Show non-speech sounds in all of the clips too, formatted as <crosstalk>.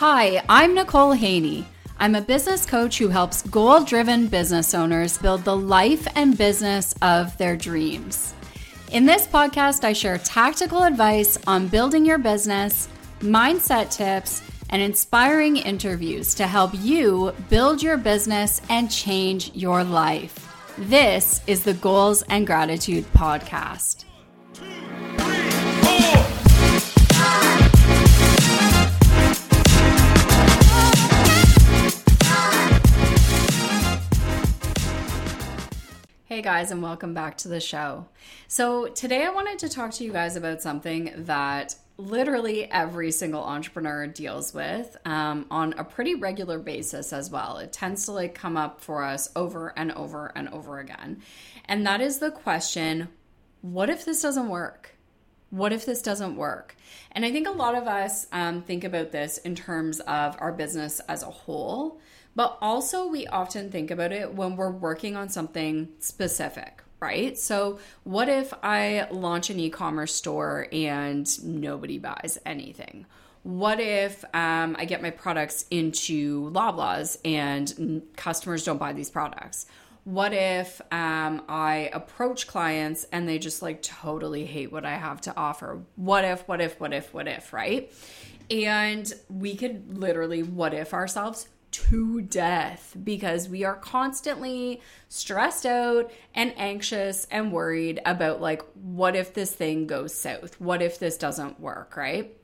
Hi, I'm Nicole Haney. I'm a business coach who helps goal driven business owners build the life and business of their dreams. In this podcast, I share tactical advice on building your business, mindset tips, and inspiring interviews to help you build your business and change your life. This is the Goals and Gratitude Podcast. Hey guys, and welcome back to the show. So, today I wanted to talk to you guys about something that literally every single entrepreneur deals with um, on a pretty regular basis as well. It tends to like come up for us over and over and over again. And that is the question what if this doesn't work? What if this doesn't work? And I think a lot of us um, think about this in terms of our business as a whole, but also we often think about it when we're working on something specific, right? So, what if I launch an e commerce store and nobody buys anything? What if um, I get my products into Loblaws and customers don't buy these products? What if um, I approach clients and they just like totally hate what I have to offer? What if, what if, what if, what if, right? And we could literally what if ourselves to death because we are constantly stressed out and anxious and worried about like what if this thing goes south? What if this doesn't work, right?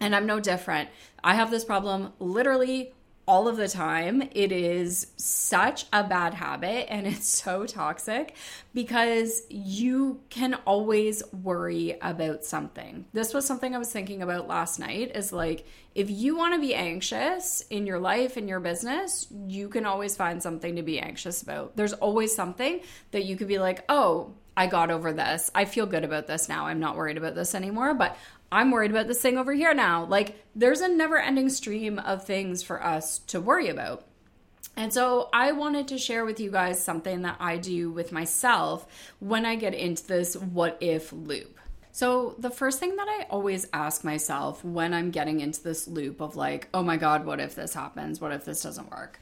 And I'm no different. I have this problem literally all of the time. It is such a bad habit and it's <laughs> so toxic because you can always worry about something. This was something I was thinking about last night is like if you want to be anxious in your life in your business, you can always find something to be anxious about. There's always something that you could be like, "Oh, I got over this. I feel good about this now. I'm not worried about this anymore, but I'm worried about this thing over here now. Like, there's a never ending stream of things for us to worry about. And so, I wanted to share with you guys something that I do with myself when I get into this what if loop. So, the first thing that I always ask myself when I'm getting into this loop of like, oh my God, what if this happens? What if this doesn't work?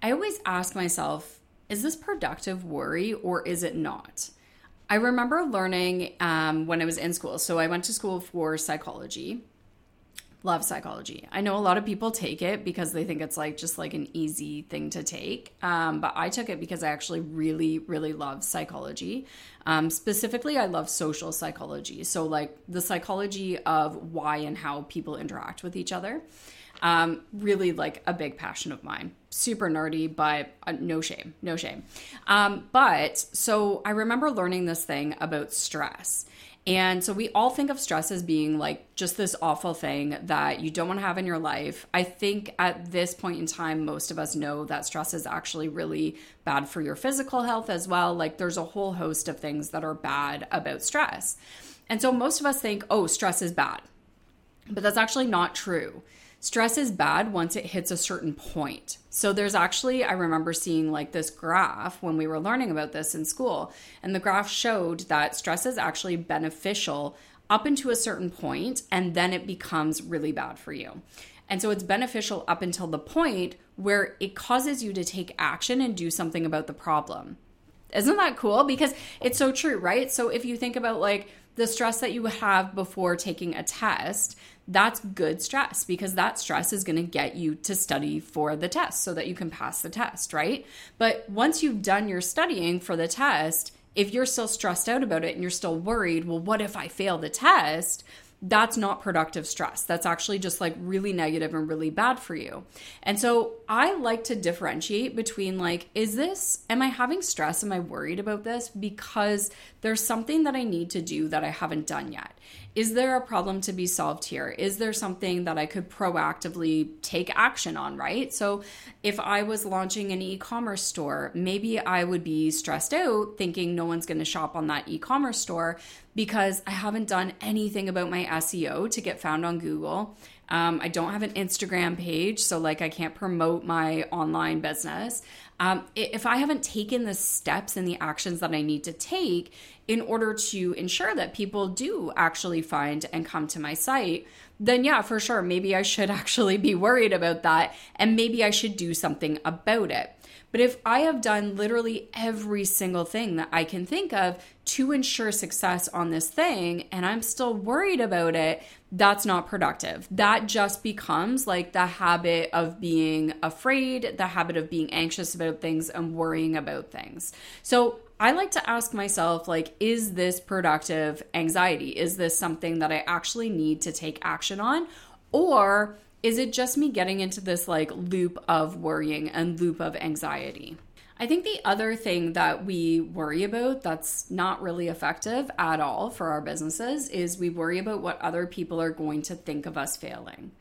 I always ask myself, is this productive worry or is it not? I remember learning um, when I was in school. So I went to school for psychology. Love psychology. I know a lot of people take it because they think it's like just like an easy thing to take. Um, but I took it because I actually really, really love psychology. Um, specifically, I love social psychology. So, like the psychology of why and how people interact with each other. Um, really like a big passion of mine. Super nerdy, but uh, no shame, no shame. Um, but so I remember learning this thing about stress. And so we all think of stress as being like just this awful thing that you don't want to have in your life. I think at this point in time, most of us know that stress is actually really bad for your physical health as well. Like there's a whole host of things that are bad about stress. And so most of us think, oh, stress is bad. But that's actually not true stress is bad once it hits a certain point. So there's actually, I remember seeing like this graph when we were learning about this in school, and the graph showed that stress is actually beneficial up into a certain point, and then it becomes really bad for you. And so it's beneficial up until the point where it causes you to take action and do something about the problem. Isn't that cool? Because it's so true, right? So if you think about like, the stress that you have before taking a test, that's good stress because that stress is going to get you to study for the test so that you can pass the test, right? But once you've done your studying for the test, if you're still stressed out about it and you're still worried, well, what if I fail the test? That's not productive stress. That's actually just like really negative and really bad for you. And so I like to differentiate between like, is this, am I having stress? Am I worried about this? Because there's something that I need to do that I haven't done yet. Is there a problem to be solved here? Is there something that I could proactively take action on, right? So if I was launching an e commerce store, maybe I would be stressed out thinking no one's going to shop on that e commerce store because I haven't done anything about my SEO to get found on Google. Um, I don't have an Instagram page, so like I can't promote my online business. Um, if I haven't taken the steps and the actions that I need to take, in order to ensure that people do actually find and come to my site, then yeah, for sure, maybe I should <laughs> actually be worried about that and maybe I should do something about it. But if I have done literally every single thing that I can think of to ensure success on this thing and I'm still worried about it, that's not productive. That just becomes like the habit of being afraid, the habit of being anxious about things and worrying about things. So I like to ask myself like is this productive anxiety? Is this something that I actually need to take action on or is it just me getting into this like loop of worrying and loop of anxiety? I think the other thing that we worry about that's not really effective at all for our businesses is we worry about what other people are going to think of us failing.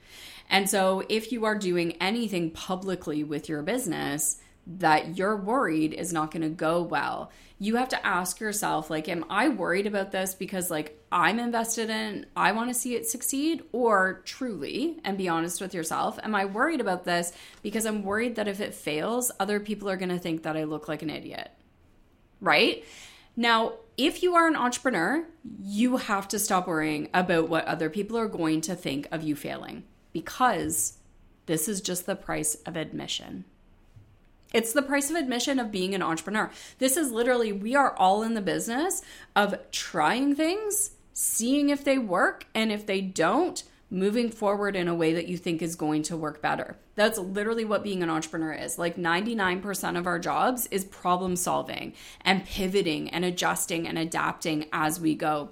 And so if you are doing anything publicly with your business, that you're worried is not going to go well. You have to ask yourself like am i worried about this because like i'm invested in i want to see it succeed or truly and be honest with yourself am i worried about this because i'm worried that if it fails other people are going to think that i look like an idiot? Right? Now if you are an entrepreneur you have to stop worrying about what other people are going to think of you failing because this is just the price of admission it's the price of admission of being an entrepreneur. This is literally, we are all in the business of trying things, seeing if they work, and if they don't, moving forward in a way that you think is going to work better. That's literally what being an entrepreneur is. Like 99% of our jobs is problem solving and pivoting and adjusting and adapting as we go.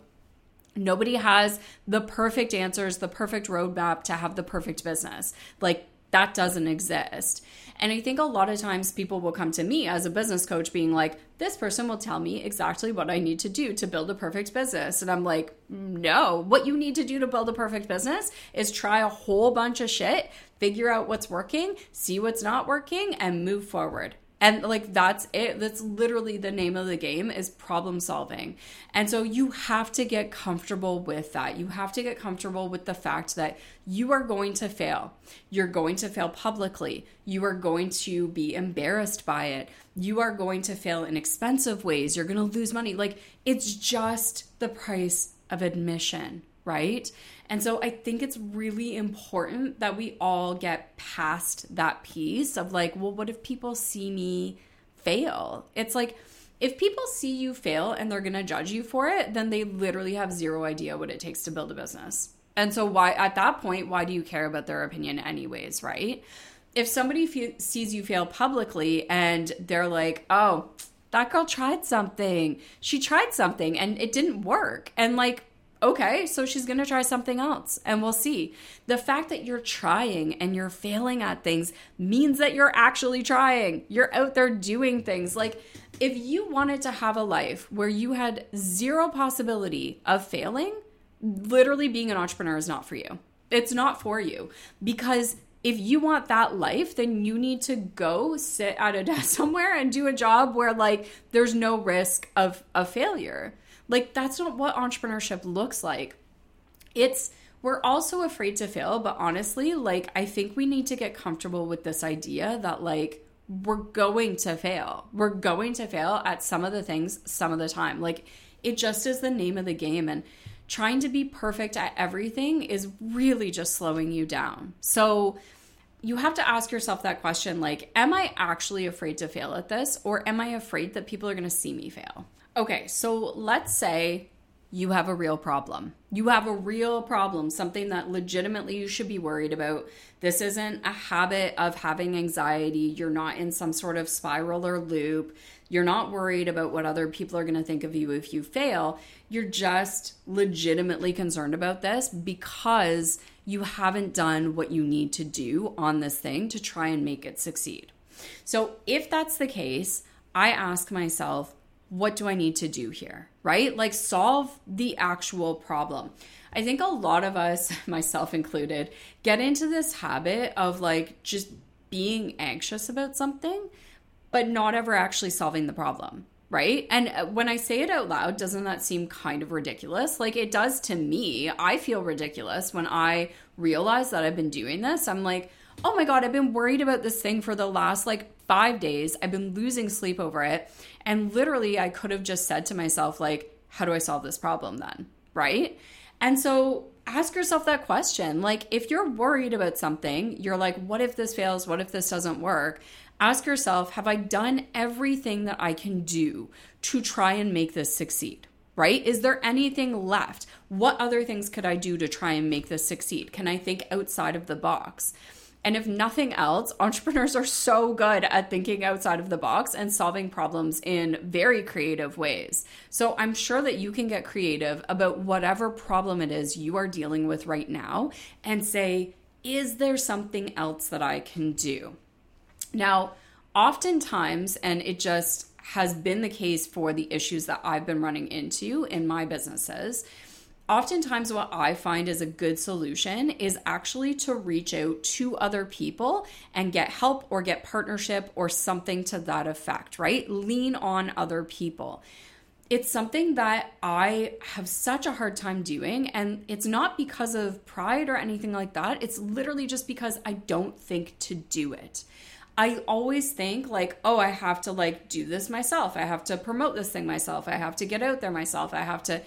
Nobody has the perfect answers, the perfect roadmap to have the perfect business. Like that doesn't exist. And I think a lot of times people will come to me as a business coach being like, this person will tell me exactly what I need to do to build a perfect business. And I'm like, no, what you need to do to build a perfect business is try a whole bunch of shit, figure out what's working, see what's not working, and move forward and like that's it. That's literally the name of the game is problem solving. And so you have to get comfortable with that. You have to get comfortable with the fact that you are going to fail. You're going to fail publicly. You are going to be embarrassed by it. You are going to fail in expensive ways. You're going to lose money. Like it's just the price of admission right and so I think it's really important that we all get past that piece of like, well, what if people see me fail? It's like, if people see you fail and they're going to judge you for it, then they literally have zero idea what it takes to build a business. And so why at that point, why do you care about their opinion anyways, right? If somebody sees you fail publicly and they're like, "Oh, that girl tried something. She tried something and it didn't work." And like okay, so she's going to try something else and we'll see. The fact that you're trying and you're failing at things means that you're actually trying. You're out there doing things. Like, if you wanted to have a life where you had zero possibility of failing, literally being an entrepreneur is not for you. It's not for you because if you want that life, then you need to go sit at a <laughs> desk somewhere and do a job where like there's no risk of a failure. Like, that's not what entrepreneurship looks like. It's, we're also afraid to fail, but honestly, like, I think we need to get comfortable with this idea that, like, we're going to fail. We're going to fail at some of the things some of the time. Like, it just is the name of the game. And trying to be perfect at everything is really just slowing you down. So, you have to ask yourself that question like, am I actually afraid to fail at this? Or am I afraid that people are going to see me fail? Okay, so let's say you have a real problem. You have a real problem, something that legitimately you should be worried about. This isn't a habit of having anxiety. You're not in some sort of spiral or loop. You're not worried about what other people are going to think of you if you fail. You're just legitimately concerned about this because you haven't done what you need to do on this thing to try and make it succeed. So, if that's the case, I ask myself, what do I need to do here? Right? Like solve the actual problem. I think a lot of us, <laughs> myself included, get into this habit of like just being anxious about something, but not ever actually solving the problem. Right. And uh, when I say it out loud, doesn't that seem kind of ridiculous? Like it does to me. I feel ridiculous when I realize that I've been doing this. I'm like, oh my God, I've been worried about this thing for the last like five days. I've been losing sleep over it. And literally, I could have just said to myself, like, how do I solve this problem then? Right? And so ask yourself that question. Like, if you're worried about something, you're like, what if this fails? What if this doesn't work? Ask yourself, have I done everything that I can do to try and make this succeed? Right? Is there anything left? What other things could I do to try and make this succeed? Can I think outside of the box? And if nothing else, entrepreneurs are so good at thinking outside of the box and solving problems in very creative ways. So I'm sure that you can get creative about whatever problem it is you are dealing with right now and say, is there something else that I can do? Now, oftentimes, and it just has been the case for the issues that I've been running into in my businesses oftentimes what I find is a good solution is actually to reach out to other people and get help or get partnership or something to that effect, right? Lean on other people. It's something that I have such a hard time doing. And it's not because of pride or anything like that. It's literally just because I don't think to do it. I always think like, oh, I have to like do this myself. I have to promote this thing myself. I have to get out there myself. I have to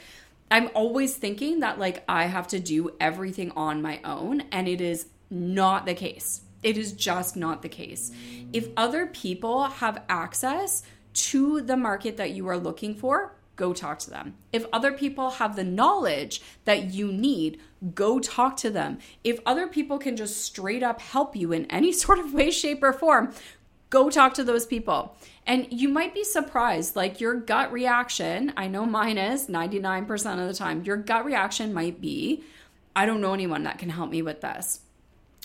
I'm always thinking that like I have to do everything on my own, and it is not the case. It is just not the case. If other people have access to the market that you are looking for, go talk to them. If other people have the knowledge that you need, go talk to them. If other people can just straight up help you in any <laughs> sort of way, shape, or form, go talk to those people. And you might be surprised, like your gut reaction, I know mine is 99% of the time, your gut reaction might be, I don't know anyone that can help me with this.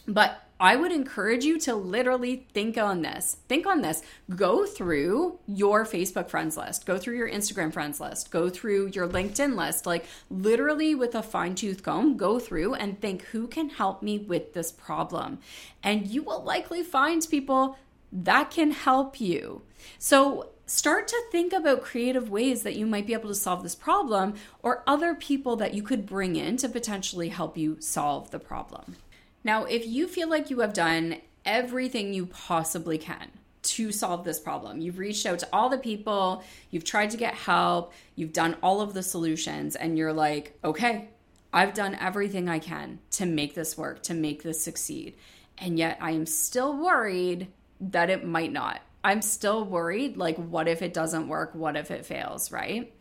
But I would encourage you to literally think on this. Think on this. Go through your Facebook friends list, go through your Instagram friends list, go through your LinkedIn list. Like, literally, with a fine tooth comb, go through and think who can help me with this problem. And you will likely find people that can help you. So start to think about creative ways that you might be able to solve this problem or other people that you could bring in to potentially help you solve the problem. Now, if you feel like you have done everything you possibly can to solve this problem, you've reached out to all the people, you've tried to get help, you've done all of the solutions, and you're like, okay, I've done everything I can to make this work, to make this succeed. And yet I am still worried that it might not. I'm still worried like, what if it doesn't work? What if it fails, right?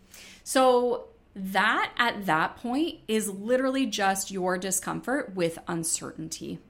So, that at that point is literally just your discomfort with uncertainty.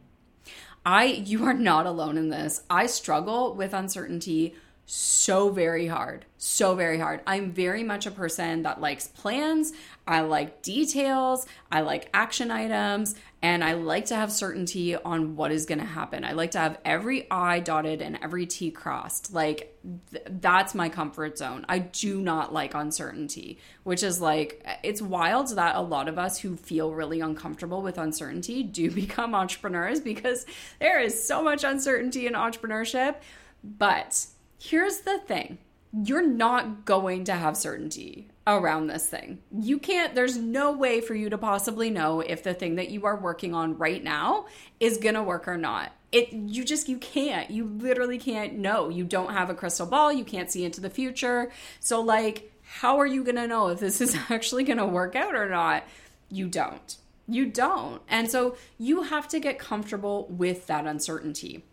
I, you are not alone in this. I struggle with uncertainty so very hard. So very hard. I'm very much a person that likes plans. I like details. I like action items. And I like to have certainty on what is going to happen. I like to have every I dotted and every T crossed. Like, th- that's my comfort zone. I do not like uncertainty, which is like, it's wild that a lot of us who feel really uncomfortable with uncertainty do <laughs> become entrepreneurs because there is so much uncertainty in entrepreneurship. But here's the thing you're not going to have certainty around this thing. You can't, there's no way for you to possibly know if the thing that you are working on right now is gonna work or not. It, you just, you can't. You literally can't know. You don't have a crystal ball. You can't see into the future. So, like, how are you gonna know if this is <laughs> actually gonna work out or not? You don't. You don't. And so, you have to get comfortable with that uncertainty.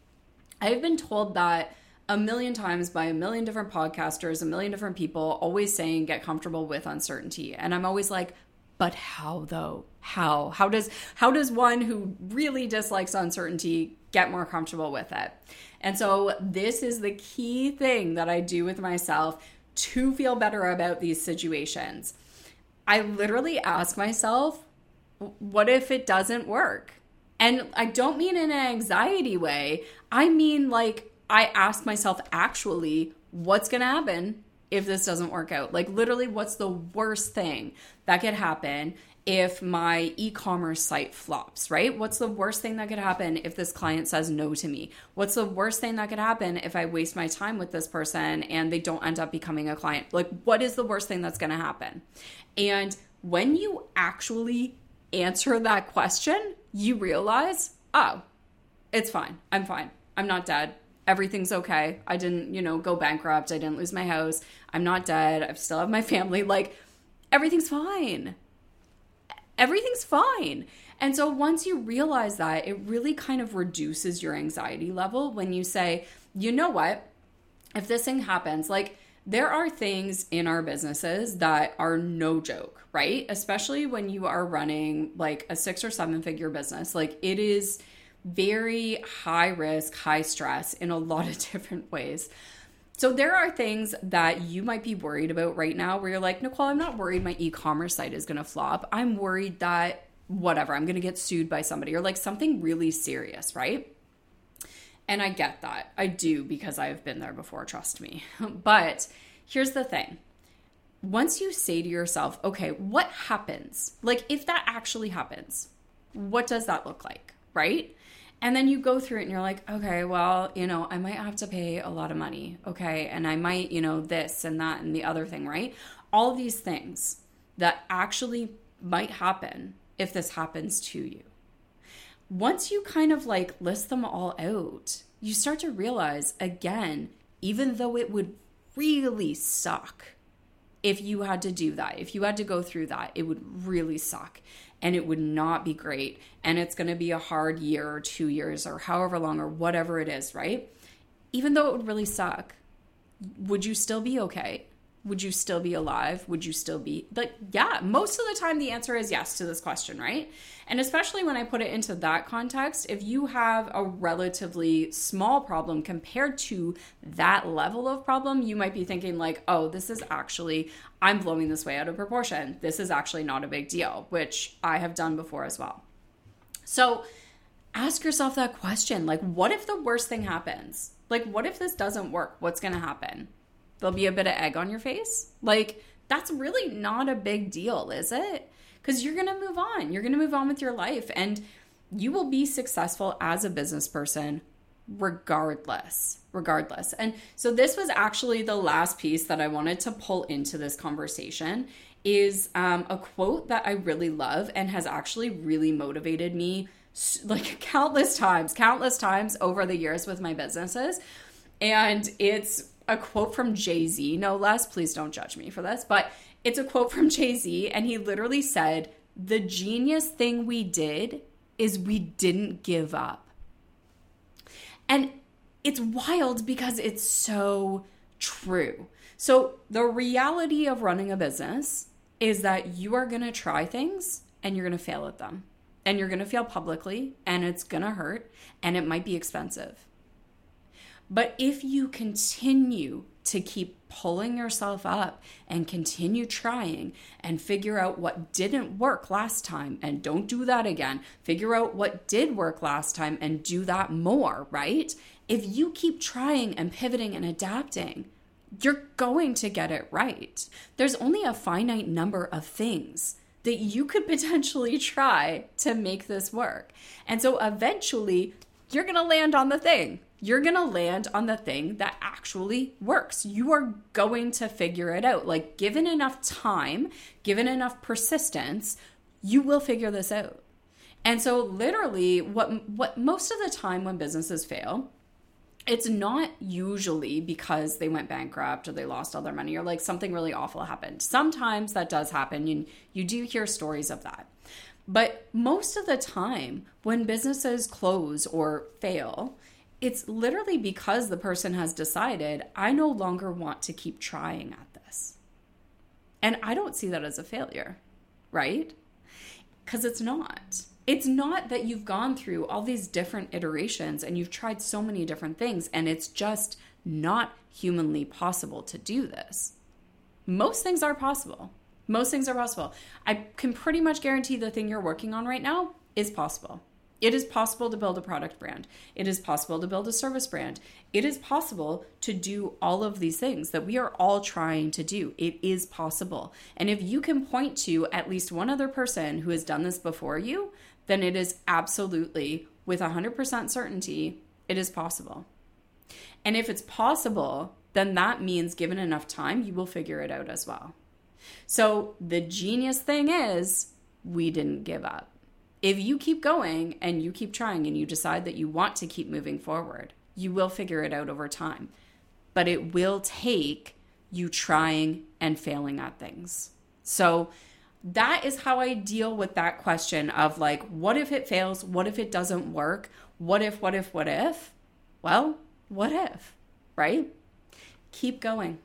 I've been told that a million times by a million different podcasters, a million different people, always saying get comfortable with uncertainty. And I'm always like, but how though? How? How does how does one who really dislikes uncertainty get more comfortable with it? And so this is the key thing that I do with myself to feel better about these situations. I literally ask myself, what if it doesn't work? And I don't mean in an anxiety way. I mean like I ask myself actually, what's going to happen if this doesn't work out? Like, literally, what's the worst thing that could happen if my e commerce site flops, right? What's the worst thing that could happen if this client says no to me? What's the worst thing that could happen if I waste my time with this person and they don't end up becoming a client? Like, what is the worst thing that's going to happen? And when you actually answer that question, you realize, oh, it's fine. I'm fine. I'm not dead everything's okay. I didn't, you know, go bankrupt. I didn't lose my house. I'm not dead. I still have my <laughs> family. Like everything's fine. Everything's fine. And so once you realize that, it really kind of reduces your anxiety level when you say, you know what? If this thing happens, like there are things in our businesses that are no joke, right? Especially when you are running like a six or seven figure business. Like it is very high risk, high stress in a lot of <laughs> different ways. So there are things that you might be worried about right now where you're like, Nicole, I'm not worried my e-commerce site is going to flop. I'm worried that whatever, I'm going to get sued by somebody or like something really serious, right? And I get that. I do because I've been there before, trust me. <laughs> but here's the thing. Once you say to yourself, okay, what happens? Like if that actually happens, what does that look like, right? And then you go through it and you're like, okay, well, you know, I might have to pay a lot of money. Okay. And I might, you know, this and that and the other thing, right? All of these things that actually might happen if this happens to you. Once you kind of like list them all out, you start to realize again, even though it would really suck if you had to do that, if you had to go through that, it would really suck and it would not be great. And it's going to be a hard year or two years or however long or whatever it is, right? Even though it would really suck, would you still be okay? Would you still be alive? Would you still be like, yeah, most of the time the answer is yes to this question, right? And especially when I put it into that context, if you have a relatively small problem compared to that level of problem, you might be thinking, like, oh, this is actually, I'm blowing this way out of proportion. This is actually not a big deal, which I have done before as well. So ask yourself that question like, what if the worst thing happens? Like, what if this doesn't work? What's to happen? There'll be a bit of egg on your face. Like, that's really not a big deal, is it? Because you're going to move on. You're going to move on with your life and you will be successful as a business person regardless. Regardless. And so, this was actually the last piece that I wanted to pull into this conversation is um, a quote that I really love and has actually really motivated me like <laughs> countless times, countless times over the years with my businesses. And it's a quote from Jay Z, no less. Please don't judge me for this, but it's a quote from Jay Z, and he literally said, The genius thing we did is we didn't give up. And it's wild because it's so true. So, the reality of running a business is that you are going to try things and you're going to fail at them. And you're going to fail publicly and it's going to hurt and it might be expensive. But if you continue to keep pulling yourself up and continue trying and figure out what didn't work last time and don't do that again, figure out what did work last time and do that more, right? If you keep trying and pivoting and adapting, you're going to get it right. There's only a finite number of things that you could <laughs> potentially try to make this work. And so eventually, you're going to land on the thing you're going to land on the thing that actually works. You are going to figure it out. Like, given enough time, given enough persistence, you will figure this out. And so, literally, what, what most of the time when businesses fail, it's not usually because they went bankrupt or they lost all their money or like something really awful happened. Sometimes that does happen. You, you do hear stories of that. But most of the time, when businesses close or fail, it's literally because the person has decided, I no longer want to keep trying at this. And I don't see that as a failure, right? Because it's not. It's not that you've gone through all these different iterations and you've tried so many different things and it's just not humanly possible to do this. Most things are possible. Most things are possible. I can pretty much guarantee the thing you're working on right now is possible. It is possible to build a product brand. It is possible to build a service brand. It is possible to do all of these things that we are all trying to do. It is possible. And if you can point to at least one other person who has done this before you, then it is absolutely, with 100% certainty, it is possible. And if it's possible, then that means given enough time, you will figure it out as well. So the genius thing is, we didn't give up if you keep going and you keep trying and you decide that you want to keep moving forward, you will figure it out over time. But it will take you trying and failing at things. So that is how I deal with that question of like, what if it fails? What if it doesn't work? What if, what if, what if? Well, what if, right? Keep going.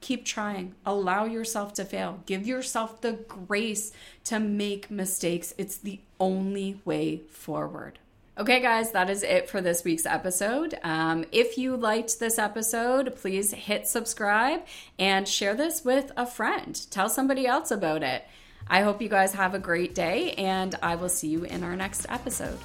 Keep trying. Allow yourself to fail. Give yourself the grace to make mistakes. It's the only way forward. Okay, guys, that is it for this week's episode. Um, if you liked this episode, please hit subscribe and share this with a friend. Tell somebody else about it. I hope you guys have a great day, and I will see you in our next episode.